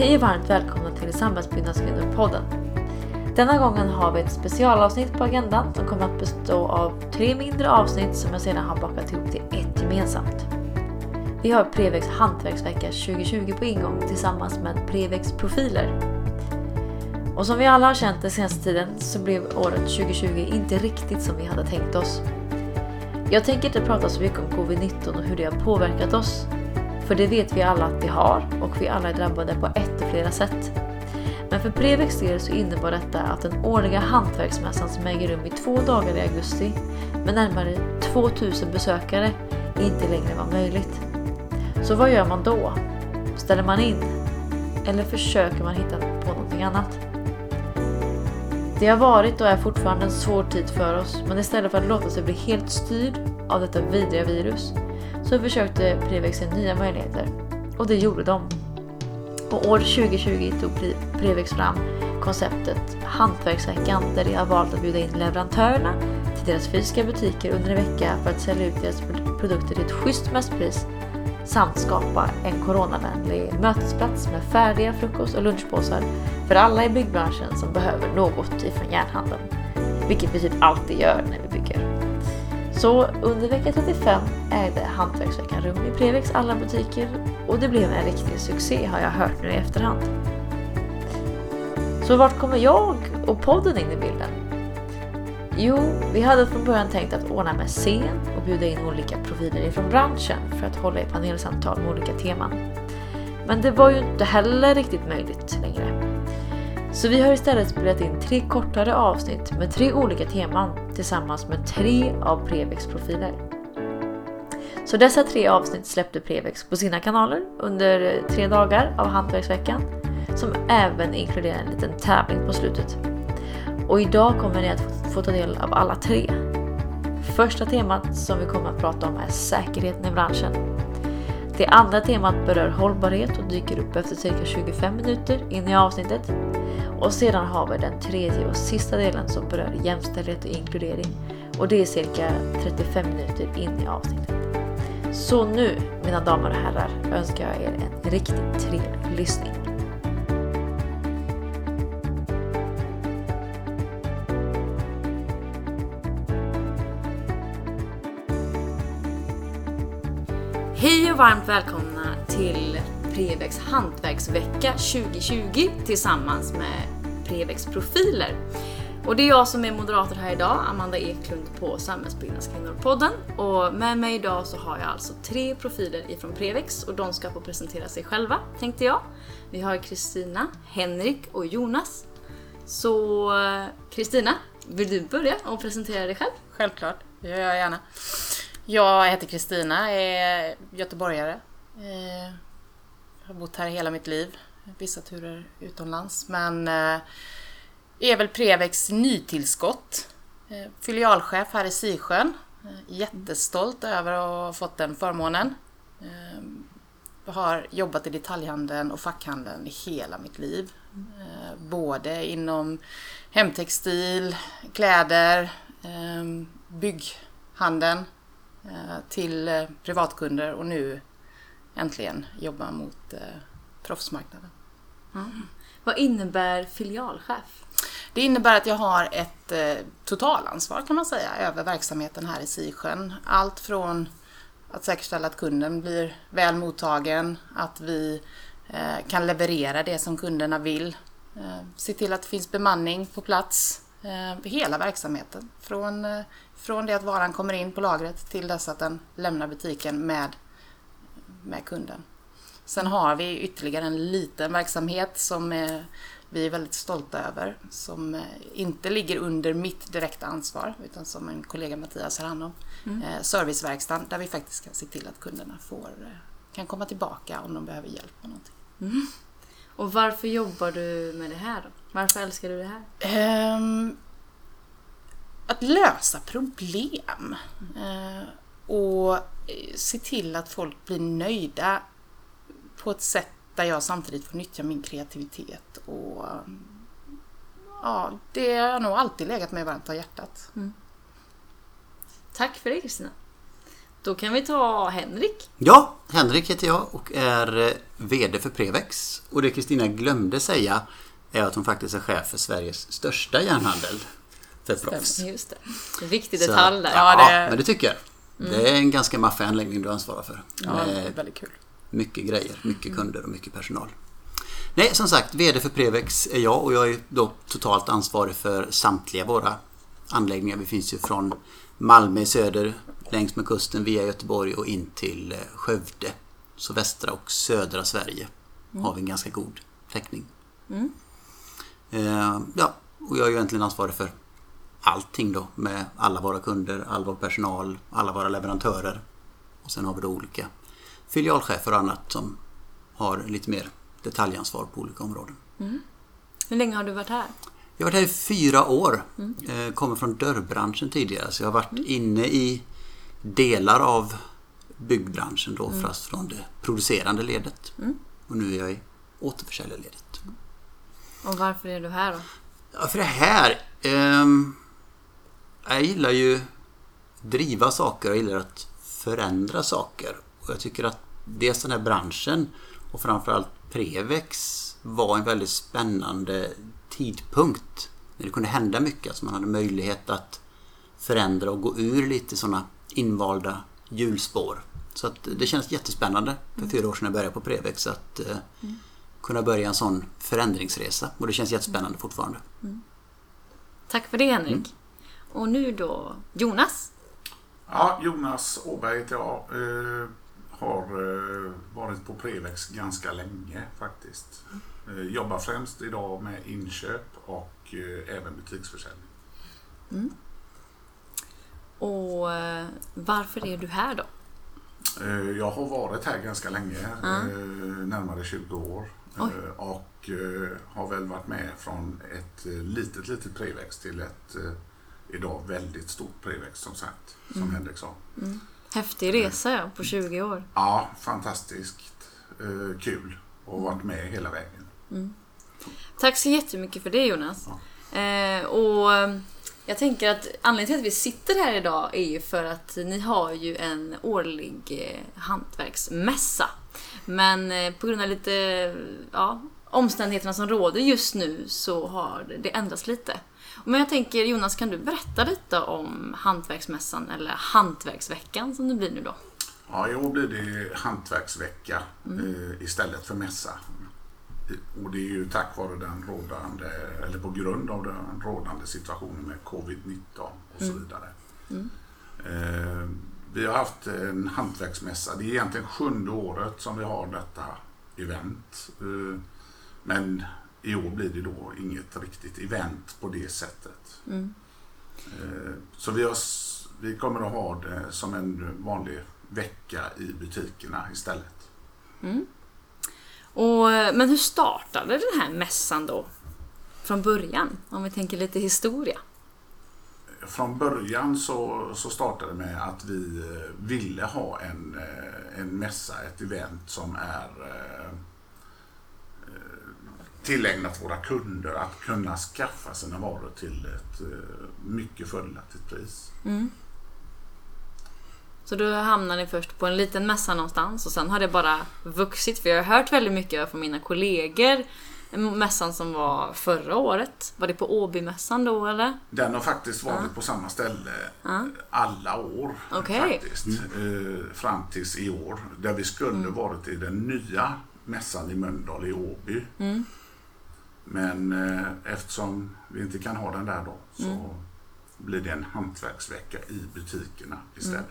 Hej och varmt välkomna till Samhällsbyggnadskvinnor-podden. Denna gången har vi ett specialavsnitt på agendan som kommer att bestå av tre mindre avsnitt som jag sedan har bakat ihop till ett gemensamt. Vi har Prevex hantverksvecka 2020 på ingång tillsammans med Prevex profiler. Och som vi alla har känt den senaste tiden så blev året 2020 inte riktigt som vi hade tänkt oss. Jag tänker inte prata så mycket om covid-19 och hur det har påverkat oss. För det vet vi alla att vi har och vi alla är drabbade på ett flera sätt. Men för Prevex del så innebar detta att den årliga hantverksmässan som äger rum i två dagar i augusti med närmare 2000 besökare inte längre var möjligt. Så vad gör man då? Ställer man in? Eller försöker man hitta på någonting annat? Det har varit och är fortfarande en svår tid för oss, men istället för att låta sig bli helt styrd av detta vidriga virus så försökte Prevex se nya möjligheter. Och det gjorde de. Och år 2020 tog Prevex fram konceptet Hantverksveckan där de har valt att bjuda in leverantörerna till deras fysiska butiker under en vecka för att sälja ut deras produkter till ett schysst mässpris samt skapa en coronavänlig mötesplats med färdiga frukost och lunchpåsar för alla i byggbranschen som behöver något ifrån järnhandeln. Vilket vi typ alltid gör när vi. Så under vecka 35 ägde Hantverksveckan rum i Prevex alla butiker och det blev en riktig succé har jag hört nu i efterhand. Så vart kommer jag och podden in i bilden? Jo, vi hade från början tänkt att ordna med scen och bjuda in olika profiler ifrån branschen för att hålla i panelsamtal med olika teman. Men det var ju inte heller riktigt möjligt längre. Så vi har istället spelat in tre kortare avsnitt med tre olika teman tillsammans med tre av Prevex profiler. Så dessa tre avsnitt släppte Prevex på sina kanaler under tre dagar av Hantverksveckan som även inkluderar en liten tävling på slutet. Och idag kommer ni att få ta del av alla tre. Första temat som vi kommer att prata om är säkerheten i branschen. Det andra temat berör hållbarhet och dyker upp efter cirka 25 minuter in i avsnittet. Och sedan har vi den tredje och sista delen som berör jämställdhet och inkludering. Och det är cirka 35 minuter in i avsnittet. Så nu, mina damer och herrar, önskar jag er en riktigt trevlig lyssning. Hej och varmt välkomna till Prevex hantverksvecka 2020 tillsammans med Prevex profiler. Och det är jag som är moderator här idag, Amanda Eklund på Samhällsbyggnadskvinnor-podden. Och med mig idag så har jag alltså tre profiler ifrån Prevex och de ska få presentera sig själva, tänkte jag. Vi har Kristina, Henrik och Jonas. Så Kristina, vill du börja och presentera dig själv? Självklart, det gör jag gärna. Jag heter Kristina, är göteborgare. Jag har bott här hela mitt liv, vissa turer utomlands. Men eh, är väl Prevex nytillskott. Eh, filialchef här i Sisjön. Eh, jättestolt över att ha fått den förmånen. Eh, har jobbat i detaljhandeln och fackhandeln i hela mitt liv. Både inom hemtextil, kläder, bygghandeln till privatkunder och nu äntligen jobba mot proffsmarknaden. Mm. Vad innebär filialchef? Det innebär att jag har ett eh, totalansvar kan man säga över verksamheten här i Sisjön. Allt från att säkerställa att kunden blir väl mottagen, att vi eh, kan leverera det som kunderna vill, eh, se till att det finns bemanning på plats, hela verksamheten. Från, från det att varan kommer in på lagret till dess att den lämnar butiken med, med kunden. Sen har vi ytterligare en liten verksamhet som vi är väldigt stolta över. Som inte ligger under mitt direkta ansvar utan som en kollega Mattias har hand om. Mm. Serviceverkstan där vi faktiskt kan se till att kunderna får, kan komma tillbaka om de behöver hjälp med någonting. Mm. Och varför jobbar du med det här då? Varför älskar du det här? Um, att lösa problem. Uh, och se till att folk blir nöjda på ett sätt där jag samtidigt får nyttja min kreativitet. Och ja, Det har nog alltid legat mig varmt om hjärtat. Mm. Tack för det Kristina. Då kan vi ta Henrik. Ja, Henrik heter jag och är eh, VD för Prevex. Och det Kristina glömde säga är att hon faktiskt är chef för Sveriges största järnhandel för proffs. Just det. Är en viktig detalj där. Ja, Ja, det- men det tycker jag. Det är en ganska maffig anläggning du ansvarar för. Ja, det är Med väldigt kul. Mycket grejer, mycket kunder och mycket personal. Nej, som sagt, VD för Prevex är jag och jag är då totalt ansvarig för samtliga våra anläggningar. Vi finns ju från Malmö i söder, längs med kusten via Göteborg och in till eh, Skövde. Så västra och södra Sverige har vi en ganska god täckning. Eh, ja, och jag är ju egentligen ansvarig för allting då med alla våra kunder, all vår personal, alla våra leverantörer. Och sen har vi då olika filialchefer och annat som har lite mer detaljansvar på olika områden. Hur länge har du varit här? Jag har varit här i fyra år. Eh, Kommer från dörrbranschen tidigare så jag har varit inne i delar av byggbranschen då fast från det producerande ledet. Och nu är jag i återförsäljarledet. Och varför är du här då? Ja, för det här... ehm, jag gillar ju driva saker och gillar att förändra saker. Och jag tycker att dels den här branschen och framförallt Prevex var en väldigt spännande tidpunkt. När det kunde hända mycket. Alltså man hade möjlighet att förändra och gå ur lite sådana invalda hjulspår. Så att det känns jättespännande för fyra år sedan jag började på Prevex att eh, kunna börja en sån förändringsresa. Och det känns jättespännande fortfarande. Tack för det Henrik. Och nu då Jonas. Ja, Jonas Åberg heter jag. Har eh, varit på Prevex ganska länge faktiskt. Eh, jobbar främst idag med inköp och eh, även butiksförsäljning. Och eh, varför är du här då? Jag har varit här ganska länge, eh, närmare 20 år. Oj. Och har väl varit med från ett litet, litet Prevex till ett idag väldigt stort Prevex som sagt, som Henrik sa. Häftig resa ja, på 20 år. Ja, fantastiskt eh, kul och varit med hela vägen. Tack så jättemycket för det Jonas. Eh, och eh, jag tänker att anledningen till att vi sitter här idag är ju för att ni har ju en årlig eh, hantverksmässa. Men eh, på grund av lite ja, omständigheterna som råder just nu så har det ändrats lite. Men jag tänker Jonas, kan du berätta lite om hantverksmässan eller hantverksveckan som det blir nu då? Ja, i år blir det hantverksvecka eh, istället för mässa. Och det är ju tack vare den rådande, eller på grund av den rådande situationen med covid-19 och så vidare. Eh, vi har haft en hantverksmässa. Det är egentligen sjunde året som vi har detta event. Eh, men i år blir det då inget riktigt event på det sättet. Eh, Så vi, har, vi kommer att ha det som en vanlig vecka i butikerna istället. Och, eh, men hur startade den här mässan då? Från början? Om vi tänker lite historia. Från början så, så startade det med att vi eh, ville ha en, en mässa, ett event som är tillägnat våra kunder att kunna skaffa sina varor till ett eh, mycket fördelaktigt pris. Så då hamnar ni först på en liten mässa någonstans och sen har det bara vuxit. För jag har hört väldigt mycket från mina kollegor. Mässan som var förra året. Var det på Åbymässan då eller? Den har faktiskt varit på samma ställe alla år. Okej. Faktiskt, eh, fram tills i år. Där vi skulle varit i den nya mässan i Mölndal i Åby. Men eh, eftersom vi inte kan ha den där då så blir det en hantverksvecka i butikerna istället.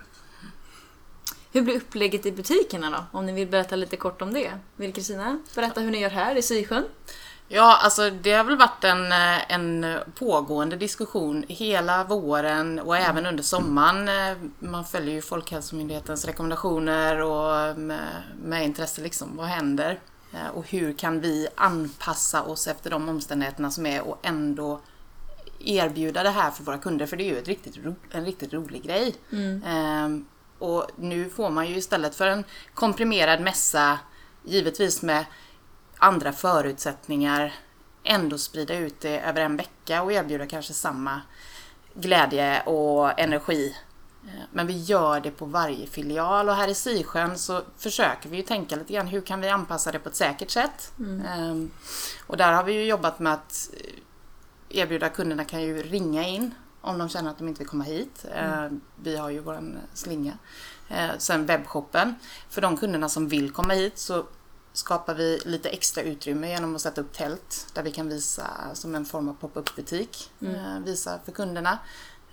Hur blir upplägget i butikerna då? Om ni vill berätta lite kort om det. Vill Kristina berätta hur ni gör här i Sysjön? Ja, alltså det har väl varit en, eh, en pågående diskussion hela våren och även under sommaren. Eh, Man följer ju Folkhälsomyndighetens rekommendationer och med, med intresse liksom, vad händer? Eh, Och hur kan vi anpassa oss efter de omständigheterna som är och ändå erbjuda det här för våra kunder, för det är ju riktigt, en riktigt rolig grej. Ehm, och nu får man ju istället för en komprimerad mässa, givetvis med andra förutsättningar, ändå sprida ut det över en vecka och erbjuda kanske samma glädje och energi Men vi gör det på varje filial och här i Sisjön så försöker vi ju tänka lite grann hur kan vi anpassa det på ett säkert sätt. Ehm, Och där har vi ju jobbat med att eh, erbjuda kunderna kan ju ringa in om de känner att de inte vill komma hit. Ehm, Vi har ju våran slinga. Eh, Sen webbshoppen. För de kunderna som vill komma hit så skapar vi lite extra utrymme genom att sätta upp tält där vi kan visa som en form av pop-up butik. Eh, Visa för kunderna.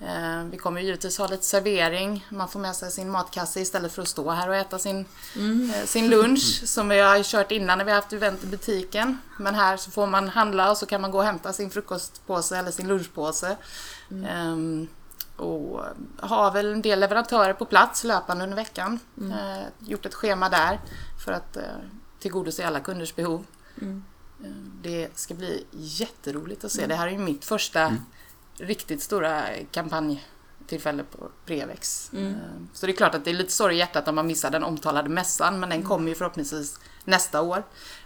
Eh, Vi kommer ju givetvis ha lite servering. Man får med sig sin matkasse istället för att stå här och äta sin, eh, sin lunch som vi har kört innan när vi har haft event i butiken. Men här så får man handla och så kan man gå och hämta sin frukostpåse eller sin lunchpåse. Ehm, och har väl en del leverantörer på plats löpande under veckan. Eh, gjort ett schema där för att eh, tillgodose alla kunders behov. Eh, Det ska bli jätteroligt att se. Det här är ju mitt första riktigt stora kampanjtillfälle på Prevex. Eh, Så det är klart att det är lite sorg i hjärtat om man missar den omtalade mässan men den kommer ju förhoppningsvis nästa år.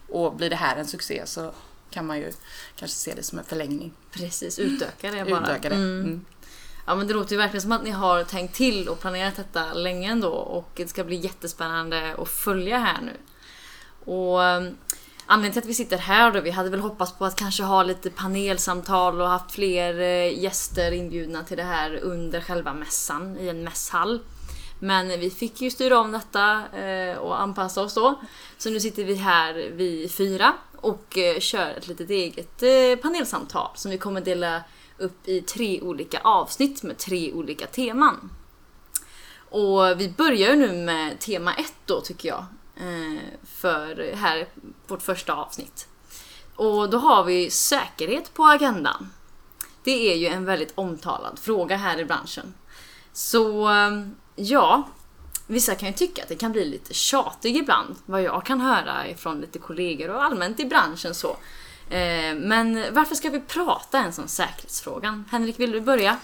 Och blir det här en succé så kan man ju kanske se det som en förlängning. Precis, utöka det bara. Utöka det. Mm. Ja men det låter ju verkligen som att ni har tänkt till och planerat detta länge ändå och det ska bli jättespännande att följa här nu. Och eh, anledningen till att vi sitter här då, vi hade väl hoppats på att kanske ha lite panelsamtal och haft fler eh, gäster inbjudna till det här under själva mässan i en mässhall. Men vi fick ju styra om detta eh, och anpassa oss då. Så nu sitter vi här vi fyra och eh, kör ett litet eget panelsamtal som vi kommer dela upp i tre olika avsnitt med tre olika teman. Och vi börjar ju nu med tema ett då tycker jag. Eh, för här vårt första avsnitt. Och då har vi säkerhet på agendan. Det är ju en väldigt omtalad fråga här i branschen. Så eh, ja, vissa kan ju tycka att det kan bli lite tjatig ibland, vad jag kan höra ifrån lite kollegor och allmänt i branschen så. Eh, men varför ska vi prata ens om säkerhetsfrågan? Henrik, vill du börja?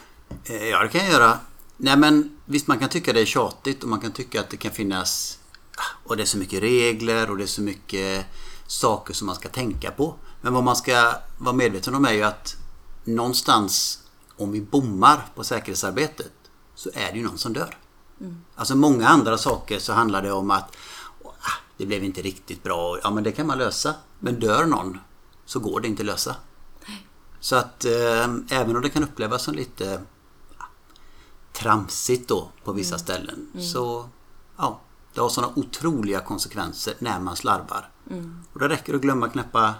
Ja, det kan jag göra. Nej, men visst, man kan tycka det är tjatigt och man kan tycka att det kan finnas... Och det är så mycket regler och det är så mycket saker som man ska tänka på. Men vad man ska vara medveten om är ju att någonstans, om vi bommar på säkerhetsarbetet, så är det ju någon som dör. Alltså många andra saker så handlar det om att ah, det blev inte riktigt bra. Ja, men det kan man lösa. Men dör någon så går det inte att lösa. Så att eh, även om det kan upplevas som lite ah, tramsigt då på vissa ställen så ja, det har sådana otroliga konsekvenser när man slarvar. Och det räcker att glömma knäppa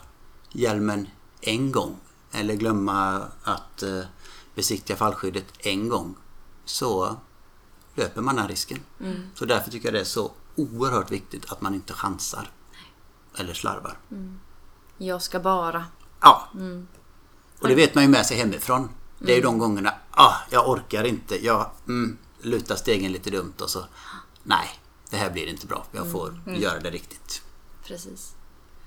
hjälmen en gång eller glömma att eh, besiktiga fallskyddet en gång så löper man den risken. Så därför tycker jag det är så oerhört viktigt att man inte chansar eller slarvar. Jag ska bara. Ja. Och det vet man ju med sig hemifrån. Det är ju de gångerna, ah, jag orkar inte, jag mm, lutar stegen lite dumt och så, nej, det här blir inte bra. Jag får göra det riktigt. Precis.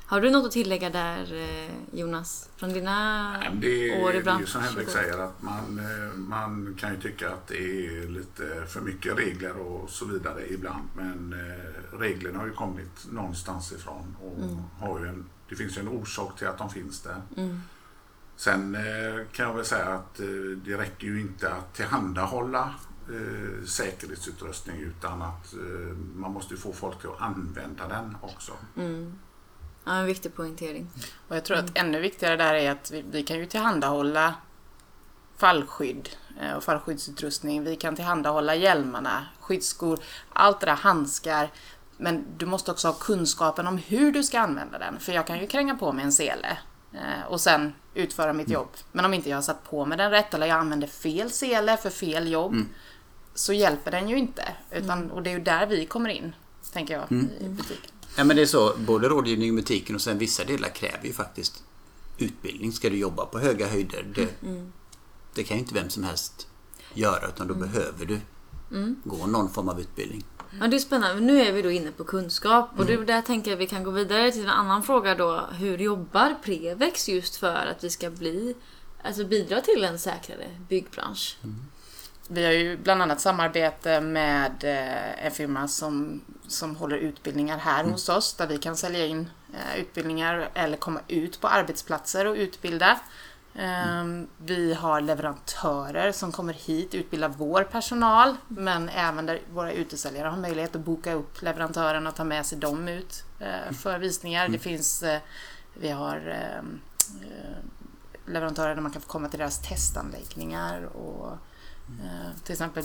Har du något att tillägga där eh, Jonas? Från dina Nej, Det, år är- i det är ju branschen? som Henrik säger att man, eh, man kan ju tycka att det är lite för mycket regler och så vidare ibland. Men eh, reglerna har ju kommit någonstans ifrån och har ju en, det finns ju en orsak till att de finns där. Sen eh, kan jag väl säga att det räcker ju inte att tillhandahålla eh, säkerhetsutrustning utan att eh, man måste ju få folk till att använda den också. Ja, en viktig poängtering. Och jag tror att ännu viktigare där är att vi, vi kan ju tillhandahålla fallskydd eh, och fallskyddsutrustning. Vi kan tillhandahålla hjälmarna, skyddsskor, allt det där, handskar. Men du måste också ha kunskapen om hur du ska använda den. För jag kan ju kränga på mig en sele eh, och sen utföra mitt jobb. Men om inte jag har satt på mig den rätt eller jag använder fel sele för fel jobb så hjälper den ju inte. Utan, Och det är ju där vi kommer in, tänker jag, i butiken. Ja men det är så, både rådgivning i butiken och sen vissa delar kräver ju faktiskt utbildning. Ska du jobba på höga höjder, det, det kan ju inte vem som helst göra utan då behöver du gå någon form av utbildning. Ja, det är spännande. Nu är vi då inne på kunskap och Mm. där tänker jag vi kan gå vidare till en annan fråga då. Hur jobbar Prevex just för att vi ska bli, alltså bidra till en säkrare byggbransch? Vi har ju bland annat samarbete med eh, en firma som, som håller utbildningar här hos oss där vi kan sälja in eh, utbildningar eller komma ut på arbetsplatser och utbilda. Ehm, Vi har leverantörer som kommer hit, utbildar vår personal, men även där våra utesäljare har möjlighet att boka upp leverantörerna och ta med sig dem ut eh, för visningar. Det finns, eh, vi har ehm, eh, leverantörer där man kan få komma till deras testanläggningar och eh, till exempel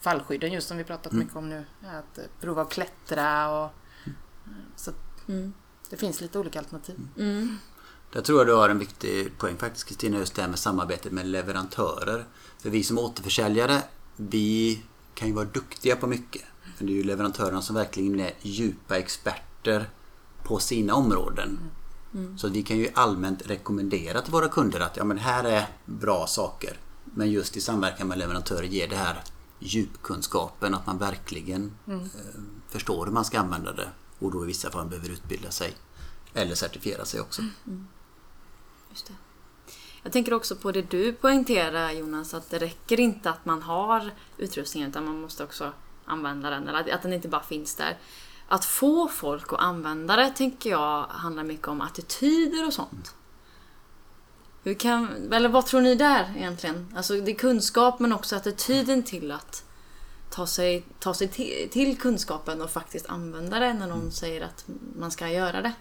fallskydden just som vi pratat mycket om nu. Att eh, prova att klättra och eh, så Mm. det finns lite olika alternativ. Mm. Där tror jag du har en viktig poäng faktiskt Kristina, just det här med samarbetet med leverantörer. För vi som återförsäljare, vi kan ju vara duktiga på mycket. Men det är ju leverantörerna som verkligen är djupa experter på sina områden. Så att vi kan ju allmänt rekommendera till våra kunder att ja, men här är bra saker. Men just i samverkan med leverantörer ger det här djupkunskapen att man verkligen eh, förstår hur man ska använda det. Och då i vissa fall behöver utbilda sig. Eller certifiera sig också. Just det. Jag tänker också på det du poängterar Jonas, att det räcker inte att man har utrustningen utan man måste också använda den, eller att- att den inte bara finns där. Att få folk att använda det tänker jag handlar mycket om attityder och sånt. Hur kan, eller vad tror ni där egentligen? Alltså det är kunskap men också attityden till att ta sig, ta sig till, till kunskapen och faktiskt använda det när någon säger att man ska göra det.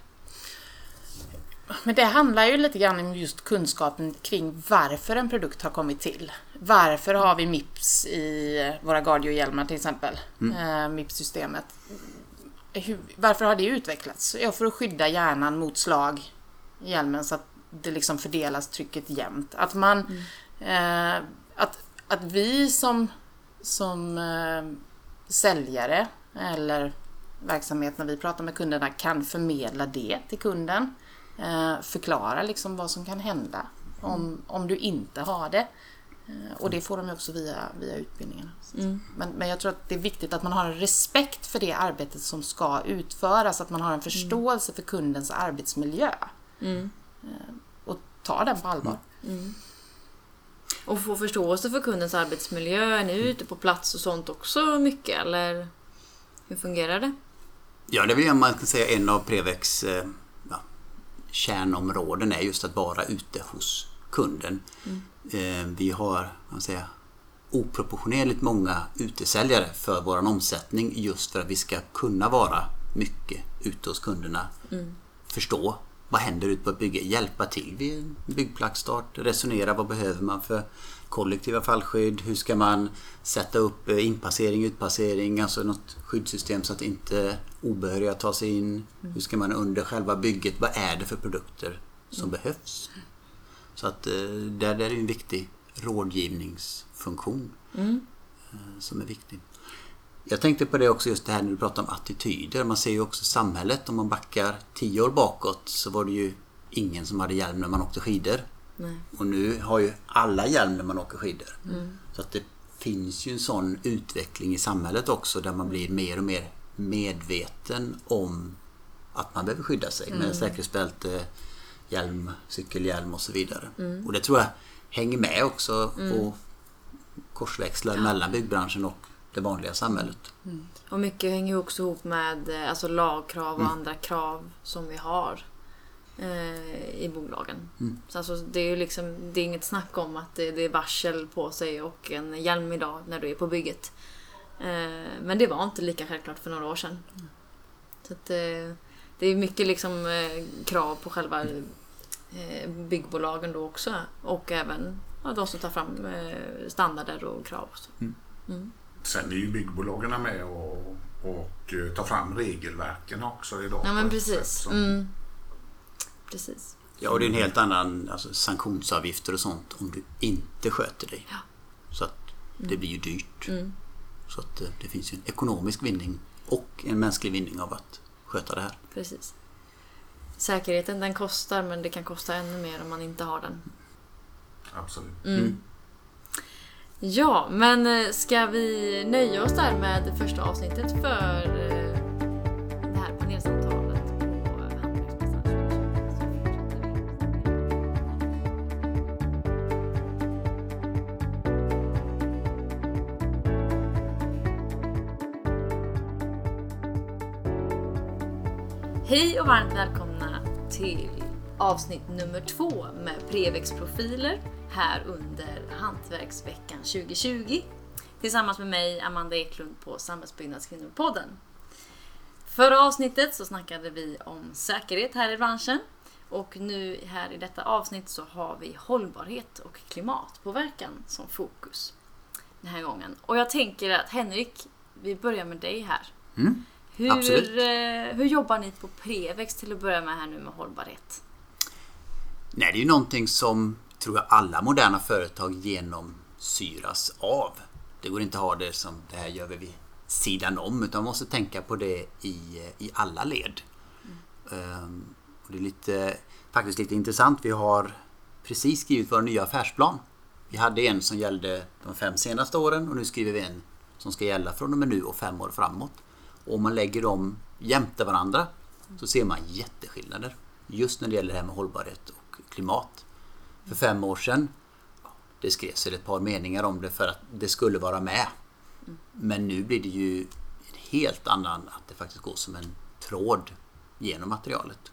Men det handlar ju lite grann om just kunskapen kring varför en produkt har kommit till. Varför har vi MIPS i våra Guardio-hjälmar till exempel? Eh, MIPS-systemet. Varför har det utvecklats? Ja, för att skydda hjärnan mot slag i hjälmen så att det liksom fördelas trycket jämnt. Att man... Eh, att, att vi som, som eh, säljare eller verksamhet när vi pratar med kunderna kan förmedla det till kunden. Eh, förklara liksom vad som kan hända om, om du inte har det. Eh, och det får de också via, via utbildningarna. Men, men jag tror att det är viktigt att man har en respekt för det arbetet som ska utföras, att man har en förståelse för kundens arbetsmiljö. Eh, och tar den på allvar. Och få förståelse för kundens arbetsmiljö. Är ni ute på plats och sånt också mycket eller hur fungerar det? Ja, det vill jag man kan säga en av Prevex eh, ja, kärnområden är just att vara ute hos kunden. Eh, vi har, man säga, oproportionerligt många utesäljare för vår omsättning just för att vi ska kunna vara mycket ute hos kunderna. Förstå vad händer ute på ett bygge, hjälpa till vid byggplatsstart, resonera vad behöver man för kollektiva fallskydd, hur ska man sätta upp eh, inpassering, utpassering, alltså något skyddssystem så att inte obehöriga tar sig in. Hur ska man under själva bygget, vad är det för produkter som behövs? Så att eh, där, där är en viktig rådgivningsfunktion eh, som är viktig. Jag tänkte på det också just det här när du pratar om attityder. Man ser ju också samhället. Om man backar tio år bakåt så var det ju ingen som hade hjälm när man åkte skidor. Nej. Och nu har ju alla hjälm när man åker skidor. Så att det finns ju en sån utveckling i samhället också där man blir mer och mer medveten om att man behöver skydda sig med säkerhetsbälte, hjälm, cykelhjälm och så vidare. Och det tror jag hänger med också och korsväxlar mellan byggbranschen och det vanliga samhället. Och mycket hänger också ihop med eh, alltså, lagkrav och andra krav som vi har eh, i bolagen. Så alltså, det är ju liksom, det är inget snack om att det, det är varsel på sig och en hjälm idag när du är på bygget. Eh, men det var inte lika självklart för några år sedan. Så att, eh, det är mycket liksom eh, krav på själva eh, byggbolagen då också. Och även ja, de som tar fram standarder och krav. och så. Sen är ju byggbolagen med och, och eh, tar fram regelverken också idag. Ja men precis. som- Mm. Precis. Ja, och det är en helt annan alltså, sanktionsavgifter och sånt om du inte sköter dig. Ja. Så att det blir ju dyrt. Mm. Så att eh, det finns ju en ekonomisk vinning och en mänsklig vinning av att sköta det här. Precis. Säkerheten den kostar men det kan kosta ännu mer om man inte har den. Absolut. Mm. Ja, men eh, ska vi nöja oss där med det första avsnittet för eh, det här panelsamtalet på Hantverksmässan Hej och varmt välkomna till avsnitt nummer två med Prevex-profiler här under Hantverksveckan 2020. Tillsammans med mig, Amanda Eklund på Samhällsbyggnadskvinnopodden. Förra avsnittet så snackade vi om säkerhet här i branschen och nu här i detta avsnitt så har vi hållbarhet och klimatpåverkan som fokus den här gången. Och jag tänker att Henrik, vi börjar med dig här. Mm, Hur, absolut. eh, hur jobbar ni på Prevex till att börja med här nu med hållbarhet? Nej, det är ju någonting som tror jag alla moderna företag genomsyras av. Det går inte att ha det som det här gör vi vid sidan om utan man måste tänka på det i, i alla led. Mm. Um, det är lite, faktiskt lite intressant. Vi har precis skrivit vår nya affärsplan. Vi hade en som gällde de fem senaste åren och nu skriver vi en som ska gälla från och med nu och fem år framåt. Och om man lägger dem jämte varandra så ser man jätteskillnader. Just när det gäller det här med hållbarhet och klimat. För fem år sedan det skrevs ett par meningar om det för att det skulle vara med. Men nu blir det ju en helt annan, att det faktiskt går som en tråd genom materialet.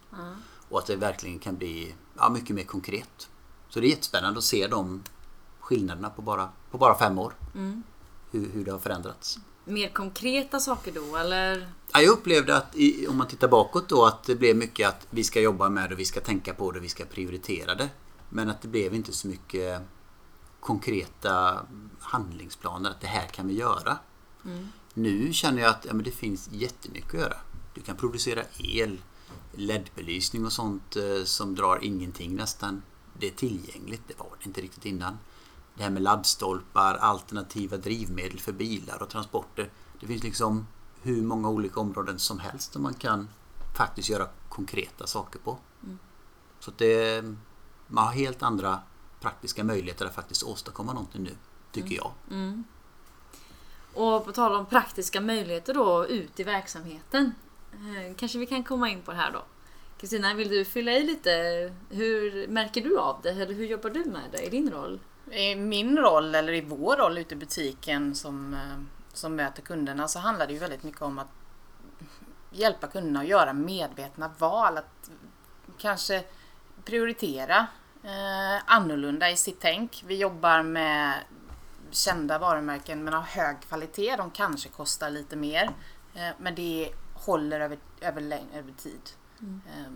Och att det verkligen kan bli ja, mycket mer konkret. Så det är jättespännande att se de skillnaderna på bara, på bara fem år. Hur, hur det har förändrats. Mer konkreta saker då eller? Ja, jag upplevde att i, om man tittar bakåt då att det blev mycket att vi ska jobba med det, vi ska tänka på det, vi ska prioritera det. Men att det blev inte så mycket konkreta handlingsplaner att det här kan vi göra. Nu känner jag att ja, men det finns jättemycket att göra. Du kan producera el, LED-belysning och sånt eh, som drar ingenting nästan. Det är tillgängligt, det var det inte riktigt innan. Det här med laddstolpar, alternativa drivmedel för bilar och transporter. Det finns liksom hur många olika områden som helst som man kan faktiskt göra konkreta saker på. Så att det, man har helt andra praktiska möjligheter att faktiskt åstadkomma någonting nu, tycker jag. Och på tal om praktiska möjligheter då ut i verksamheten. eh, Kanske vi kan komma in på det här då. Kristina, vill du fylla i lite? Hur märker du av det? Eller hur jobbar du med det i din roll? I min roll, eller i vår roll ute i butiken som, eh, som möter kunderna så handlar det ju väldigt mycket om att hjälpa kunderna att göra medvetna val. Att kanske prioritera eh, annorlunda i sitt tänk. Vi jobbar med kända varumärken men av hög kvalitet. De kanske kostar lite mer. Eh, men det håller över, över, över tid. Eh,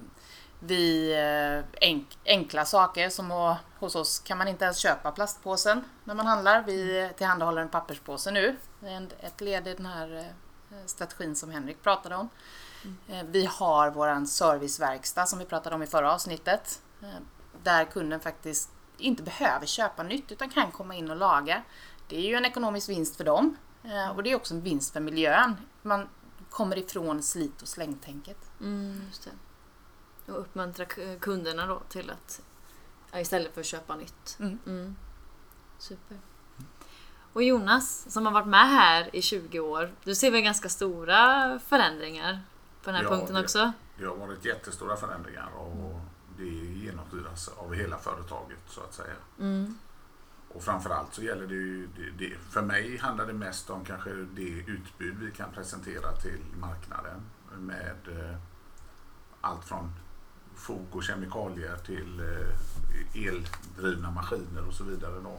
vi, eh, enk, enkla saker som att, hos oss kan man inte ens köpa plastpåsen när man handlar. Vi tillhandahåller en papperspåse nu. Det är ett led i den här eh, strategin som Henrik pratade om. Eh, Vi har våran serviceverkstad som vi pratade om i förra avsnittet. eh, Där kunden faktiskt inte behöver köpa nytt utan kan komma in och laga. Det är ju en ekonomisk vinst för dem eh, och det är också en vinst för miljön. Man kommer ifrån slit och slängtänket. Mm, just det. Och uppmuntra kunderna då till att istället för att köpa nytt. Mm. Super. Och Jonas, som har varit med här i 20 år. Du ser väl ganska stora förändringar på den här Ja, punkten det- också? Det har varit jättestora förändringar och det genomsyras av hela företaget så att säga. Mm. Och framförallt så gäller det ju, det, det, för mig handlar det mest om kanske det utbud vi kan presentera till marknaden med eh, allt från fog och kemikalier till eh, eldrivna maskiner och så vidare då.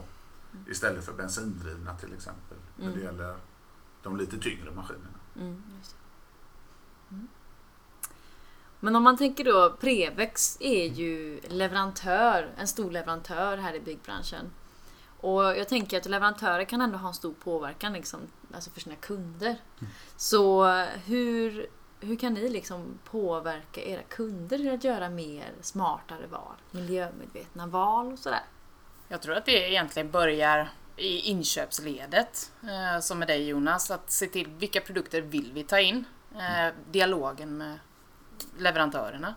Istället för bensindrivna till exempel när det gäller de lite tyngre maskinerna. Mm. Mm. Men om man tänker då, Prevex är ju leverantör, en stor leverantör här i byggbranschen. Och jag tänker att leverantörer kan ändå ha en stor påverkan liksom, alltså för sina kunder. Så hur, hur kan ni liksom påverka era kunder till att göra mer smartare val, miljömedvetna val och sådär? Jag tror att det egentligen börjar i inköpsledet, eh, som med dig Jonas, att se till vilka produkter vill vi ta in? Eh, dialogen med leverantörerna.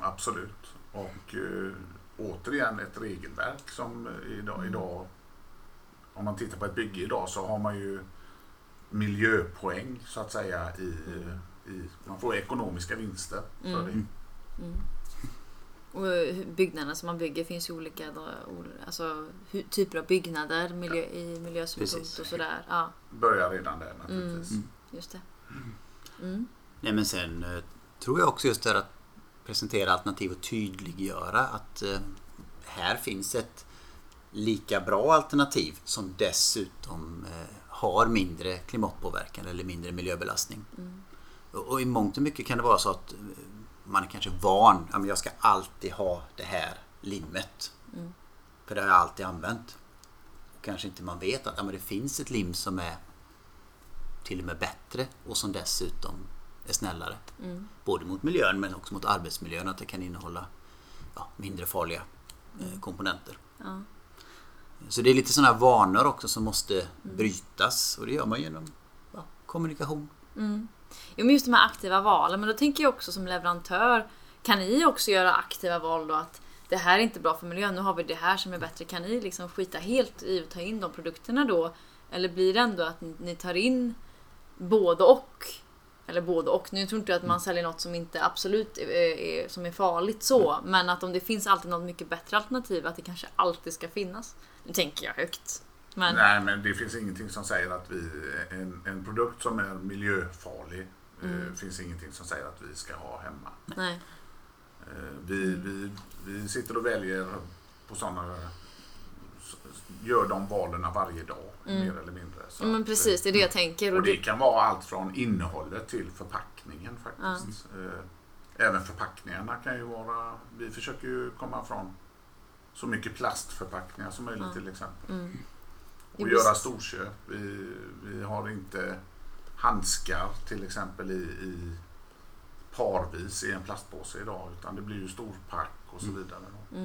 Absolut. Och eh, återigen ett regelverk som idag, idag, om man tittar på ett bygge idag så har man ju miljöpoäng så att säga i, i man får ekonomiska vinster för det. Och hur- byggnaderna som man bygger finns ju olika alltså, typer av byggnader miljö, i miljösynpunkt och sådär. Ja, Börjar redan där naturligtvis. just det. Mm. Nej men sen eh, tror jag också just det här att presentera alternativ och tydliggöra att eh, här finns ett lika bra alternativ som dessutom eh, har mindre klimatpåverkan eller mindre miljöbelastning. Och, och i mångt och mycket kan det vara så att man är kanske van, ja, men jag ska alltid ha det här limmet. För det har jag alltid använt. Och kanske inte man vet att ja, men det finns ett lim som är till och med bättre och som dessutom är snällare. Både mot miljön men också mot arbetsmiljön. Att det kan innehålla ja, mindre farliga eh, komponenter. Ja. Så det är lite sådana här vanor också som måste brytas och det gör man genom ja, kommunikation. Jo, men just de här aktiva valen. Men då tänker jag också som leverantör. Kan ni också göra aktiva val då? Att det här är inte bra för miljön. Nu har vi det här som är bättre. Kan ni liksom skita helt i att ta in de produkterna då? Eller blir det ändå att ni tar in både och? Eller både och. Nu tror inte jag att man säljer något som inte absolut är, är, som är farligt så. Men att om det finns alltid något mycket bättre alternativ. Att det kanske alltid ska finnas. Nu tänker jag högt. Men, Nej, men det finns ingenting som säger att vi, en, en produkt som är miljöfarlig, eh, finns ingenting som säger att vi ska ha hemma. nej. Eh, vi, vi, vi sitter och väljer på sådana, gör de valen varje dag, mer eller mindre. Så Ja, men att, precis, det är det jag tänker. Och Och det kan vara allt från innehållet till förpackningen faktiskt. Eh, Även förpackningarna kan ju vara, vi försöker ju komma från så mycket plastförpackningar som möjligt till exempel. Mm. Och göra storköp. Vi, vi har inte handskar till exempel i, i parvis i en plastpåse idag utan det blir ju storpack och så vidare. då.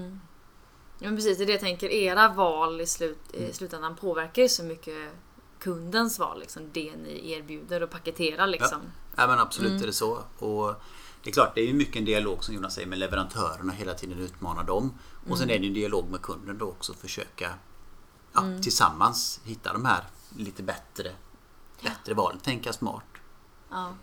Ja, men precis, det är det jag tänker. Era val i, slut, i slutändan påverkar ju så mycket kundens val. Liksom, det ni erbjuder och paketerar liksom. Ja men absolut är det så. Och det är klart, det är ju mycket en dialog som Jonas säger med leverantörerna, hela tiden utmana dem. Och sen är det en dialog med kunden då också, försöka ja, tillsammans hitta de här lite bättre, bättre valen. Tänka smart. Ja.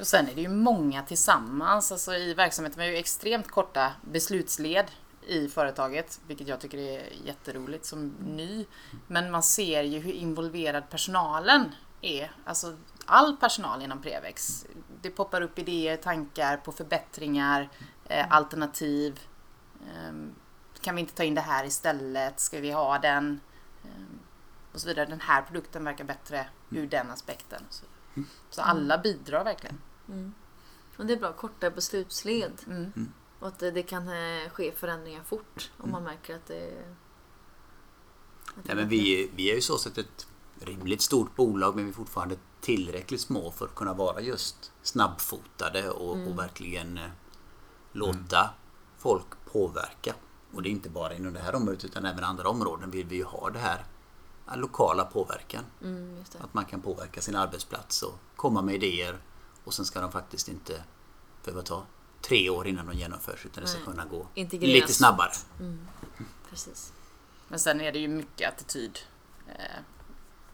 Och sen är det ju många tillsammans. Alltså I verksamheten vi har ju extremt korta beslutsled i företaget, vilket jag tycker är jätteroligt som ny. Men man ser ju hur involverad personalen är. Alltså all personal inom Prevex. Det poppar upp idéer, tankar på förbättringar, eh, alternativ. Ehm, kan vi inte ta in det här istället? Ska vi ha den? Ehm, och så vidare. Den här produkten verkar bättre ur den aspekten. Så, så alla bidrar verkligen. Och det är bra, korta beslutsled. Mm. Och att det, kan eh, ske förändringar fort om man märker att det... Att Nej, men vi, vi är ju så sett ett rimligt stort bolag men vi är fortfarande tillräckligt små för att kunna vara just snabbfotade och, och verkligen eh, låta folk påverka. Och det är inte bara inom det här området utan även andra områden vill vi ju ha det här lokala påverkan. Mm, just det. Att man kan påverka sin arbetsplats och komma med idéer och sen ska de faktiskt inte behöva ta tre år innan de genomförs utan det ska kunna gå Integreras lite snabbare. Precis. Men sen är det ju mycket attityd. Eh,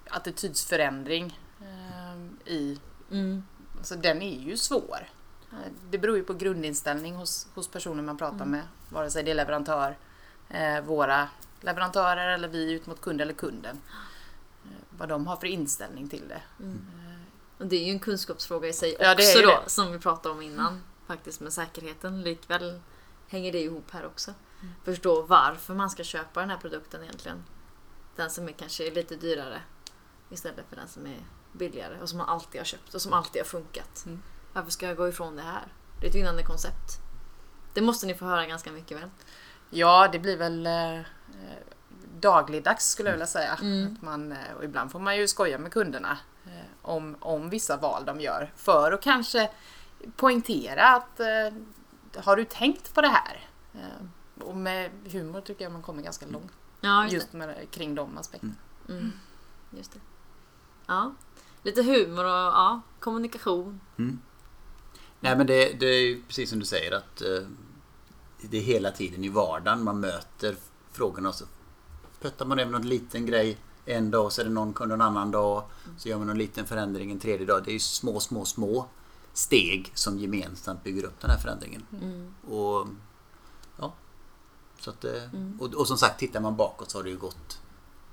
attitydsförändring eh, i... Mm. Alltså den är ju svår. Eh, det beror ju på grundinställning hos, hos personer man pratar med. Vare sig det är leverantör, eh, våra leverantörer eller vi ut mot kund eller kunden. Eh, vad de har för inställning till det. Och det är ju en kunskapsfråga i sig Ja, det är också ju då, som vi pratade om innan. Faktiskt med säkerheten. Likväl hänger det ihop här också. Förstå varför man ska köpa den här produkten egentligen. Den som är kanske lite dyrare istället för den som är billigare och som man alltid har köpt och som alltid har funkat. Varför ska jag gå ifrån det här? Det är ett vinnande koncept. Det måste ni få höra ganska mycket väl? Ja, det blir väl eh, eh, dagligdags skulle jag vilja säga. Att man, eh, och ibland får man ju skoja med kunderna eh, om, om vissa val de gör. För att kanske poängtera att eh, har du tänkt på det här? Eh, och med humor tycker jag man kommer ganska långt. Ja, just, Just med, kring de aspekterna. det. Mm. just det. Ja. Lite humor och ja, kommunikation. Nej men det, det är ju precis som du säger att eh, det är hela tiden i vardagen man möter frågorna och så puttar man över någon liten grej en dag så är det någon kund en annan dag. Så gör man någon liten förändring en tredje dag. Det är ju små, små, små steg som gemensamt bygger upp den här förändringen. Och ja, så att, det- och, och som sagt, tittar man bakåt så har det ju gått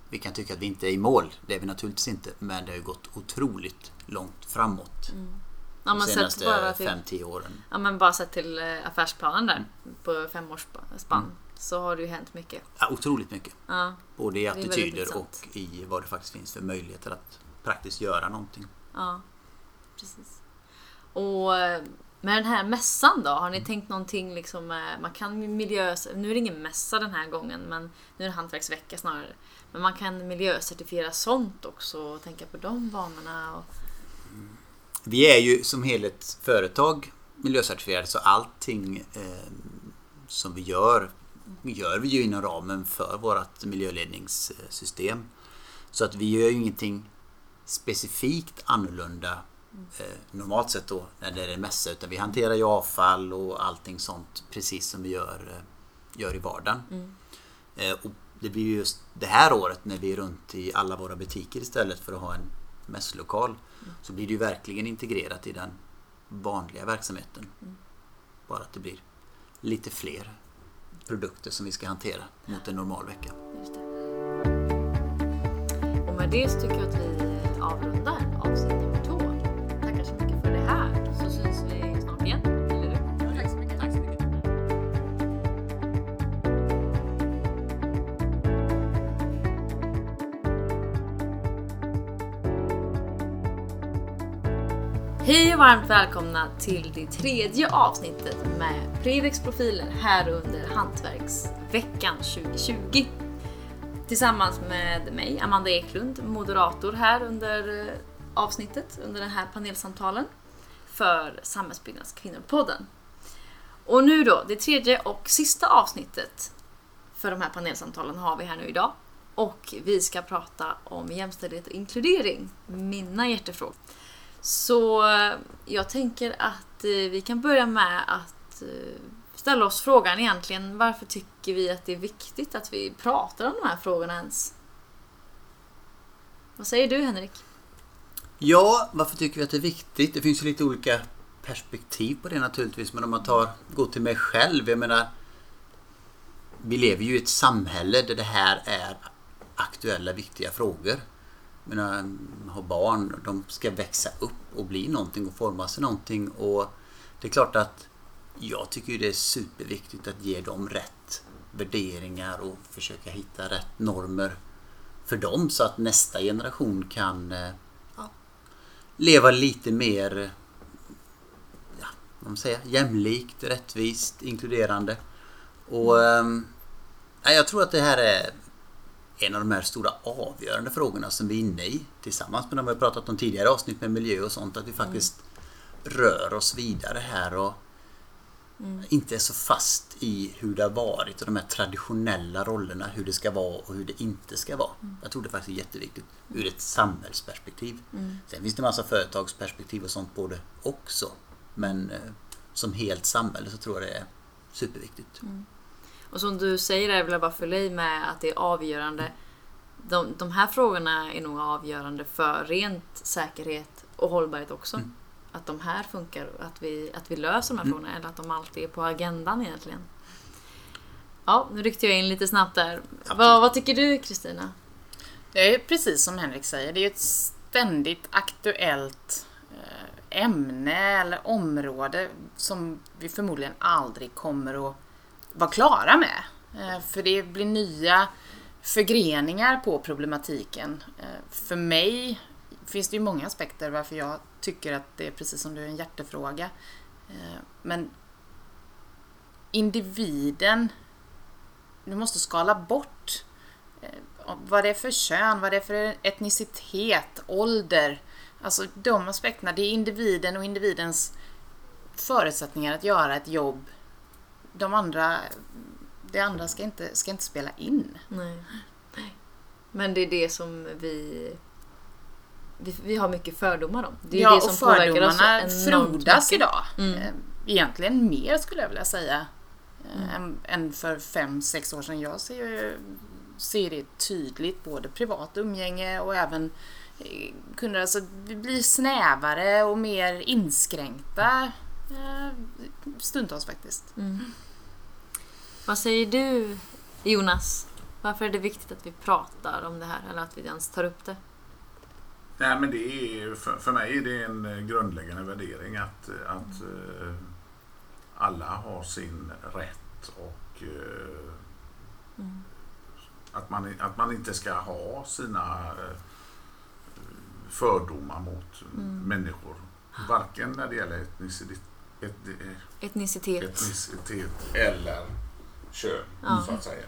vi kan tycka att vi inte är i mål. Det är vi naturligtvis inte. Men det har ju gått otroligt långt framåt. Ja, de senaste bara till- 5-10 åren. Ja men bara sett till eh, affärsplanen där på femårsspann Mm. så har det ju hänt mycket. Ja, otroligt mycket. Ja, Både i attityder och i vad det faktiskt finns för möjligheter att praktiskt göra någonting. ja precis. Och eh, med den här mässan då, har ni tänkt någonting liksom, eh, man kan miljö... Nu är det ingen mässa den här gången men nu är det hantverksvecka snarare. Men man kan miljöcertifiera sånt också och tänka på de banorna. Och, Vi är ju som helhet företag miljöcertifierade så allting eh, som vi gör gör vi ju inom ramen för vårt miljöledningssystem. Så att vi gör ju ingenting specifikt annorlunda normalt sett då när det är en mässa utan vi hanterar ju avfall och allting sånt precis som vi gör, eh, gör i vardagen. Eh, och det blir ju just det här året när vi är runt i alla våra butiker istället för att ha en mässlokal så blir det ju verkligen integrerat i den vanliga verksamheten. Bara att det blir lite fler produkter som vi ska hantera mot en normal vecka. och med det så tycker jag att vi avrundar Hej och varmt välkomna till det tredje avsnittet med Fredriks profiler här under Hantverksveckan 2020. Tillsammans med mig, Amanda Eklund, moderator här under eh, avsnittet, under den här panelsamtalen för Samhällsbyggnadskvinnor-podden. Och nu då, det tredje och sista avsnittet för de här panelsamtalen har vi här nu idag. Och vi ska prata om jämställdhet och inkludering, mina hjärtefrågor. Så eh, jag tänker att eh, vi kan börja med att eh, ställa oss frågan egentligen varför tycker vi att det är viktigt att vi pratar om de här frågorna ens? Vad säger du Henrik? Ja, varför tycker vi att det är viktigt? Det finns ju lite olika perspektiv på det naturligtvis. Men om man tar, går till mig själv. Jag menar, vi lever ju i ett samhälle där det här är aktuella, viktiga frågor. Menar, har barn, de ska växa upp och bli någonting och forma sig någonting. Och det är klart att jag tycker ju det är superviktigt att ge dem rätt värderingar och försöka hitta rätt normer för dem så att nästa generation kan eh, ja, leva lite mer ja, vad man säger, jämlikt, rättvist, inkluderande. Och ehm, nej, Jag tror att det här är en av de här stora avgörande frågorna som vi är inne i tillsammans med de vi har pratat om tidigare avsnitt med miljö och sånt. Att vi faktiskt rör oss vidare här och inte är så fast i hur det har varit och de här traditionella rollerna, hur det ska vara och hur det inte ska vara. Jag tror det faktiskt är jätteviktigt ur ett samhällsperspektiv. Sen finns det massa företagsperspektiv och sånt på det också. Men eh, som helt samhälle så tror jag det är superviktigt. Och som du säger där vill jag bara fylla i med att det är avgörande. De, de här frågorna är nog avgörande för rent säkerhet och hållbarhet också. Att de här funkar och att vi, att vi löser de här frågorna eller att de alltid är på agendan egentligen. Ja, nu ryckte jag in lite snabbt där. Vad, vad tycker du Kristina? Det är precis som Henrik säger, det är ett ständigt aktuellt eh, ämne eller område som vi förmodligen aldrig kommer att vara klara med. Eh, för det blir nya förgreningar på problematiken. Eh, för mig finns det ju många aspekter varför jag tycker att det är precis som du är en hjärtefråga. Eh, men individen, du måste skala bort vad det är för kön, vad det är för etnicitet, ålder. Alltså de aspekterna, det är individen och individens förutsättningar att göra ett jobb. De andra, det andra ska inte, ska inte spela in. Nej. Nej. Men det är det som vi... Vi, vi har mycket fördomar om. Det är ja, det som och påverkar oss fördomarna enormt frodas mycket. idag. Mm. Eh, Egentligen mer skulle jag vilja säga. eh, Än, än för fem, sex år sedan. Jag ser, ju- ser det tydligt både privat umgänge och även eh, kunder. Alltså, vi blir snävare och mer inskränkta stundtals faktiskt. Vad säger du Jonas? Varför är det viktigt att vi pratar om det här eller att vi ens tar upp det? Nej, men det är, för, för mig är det en eh, grundläggande värdering att, att eh, alla har sin rätt och eh, att, man, att man inte ska ha sina eh, fördomar mot människor. Varken när det gäller etnicitet, et, Etnicitet. etnicitet eller kön, Ja. så att säga.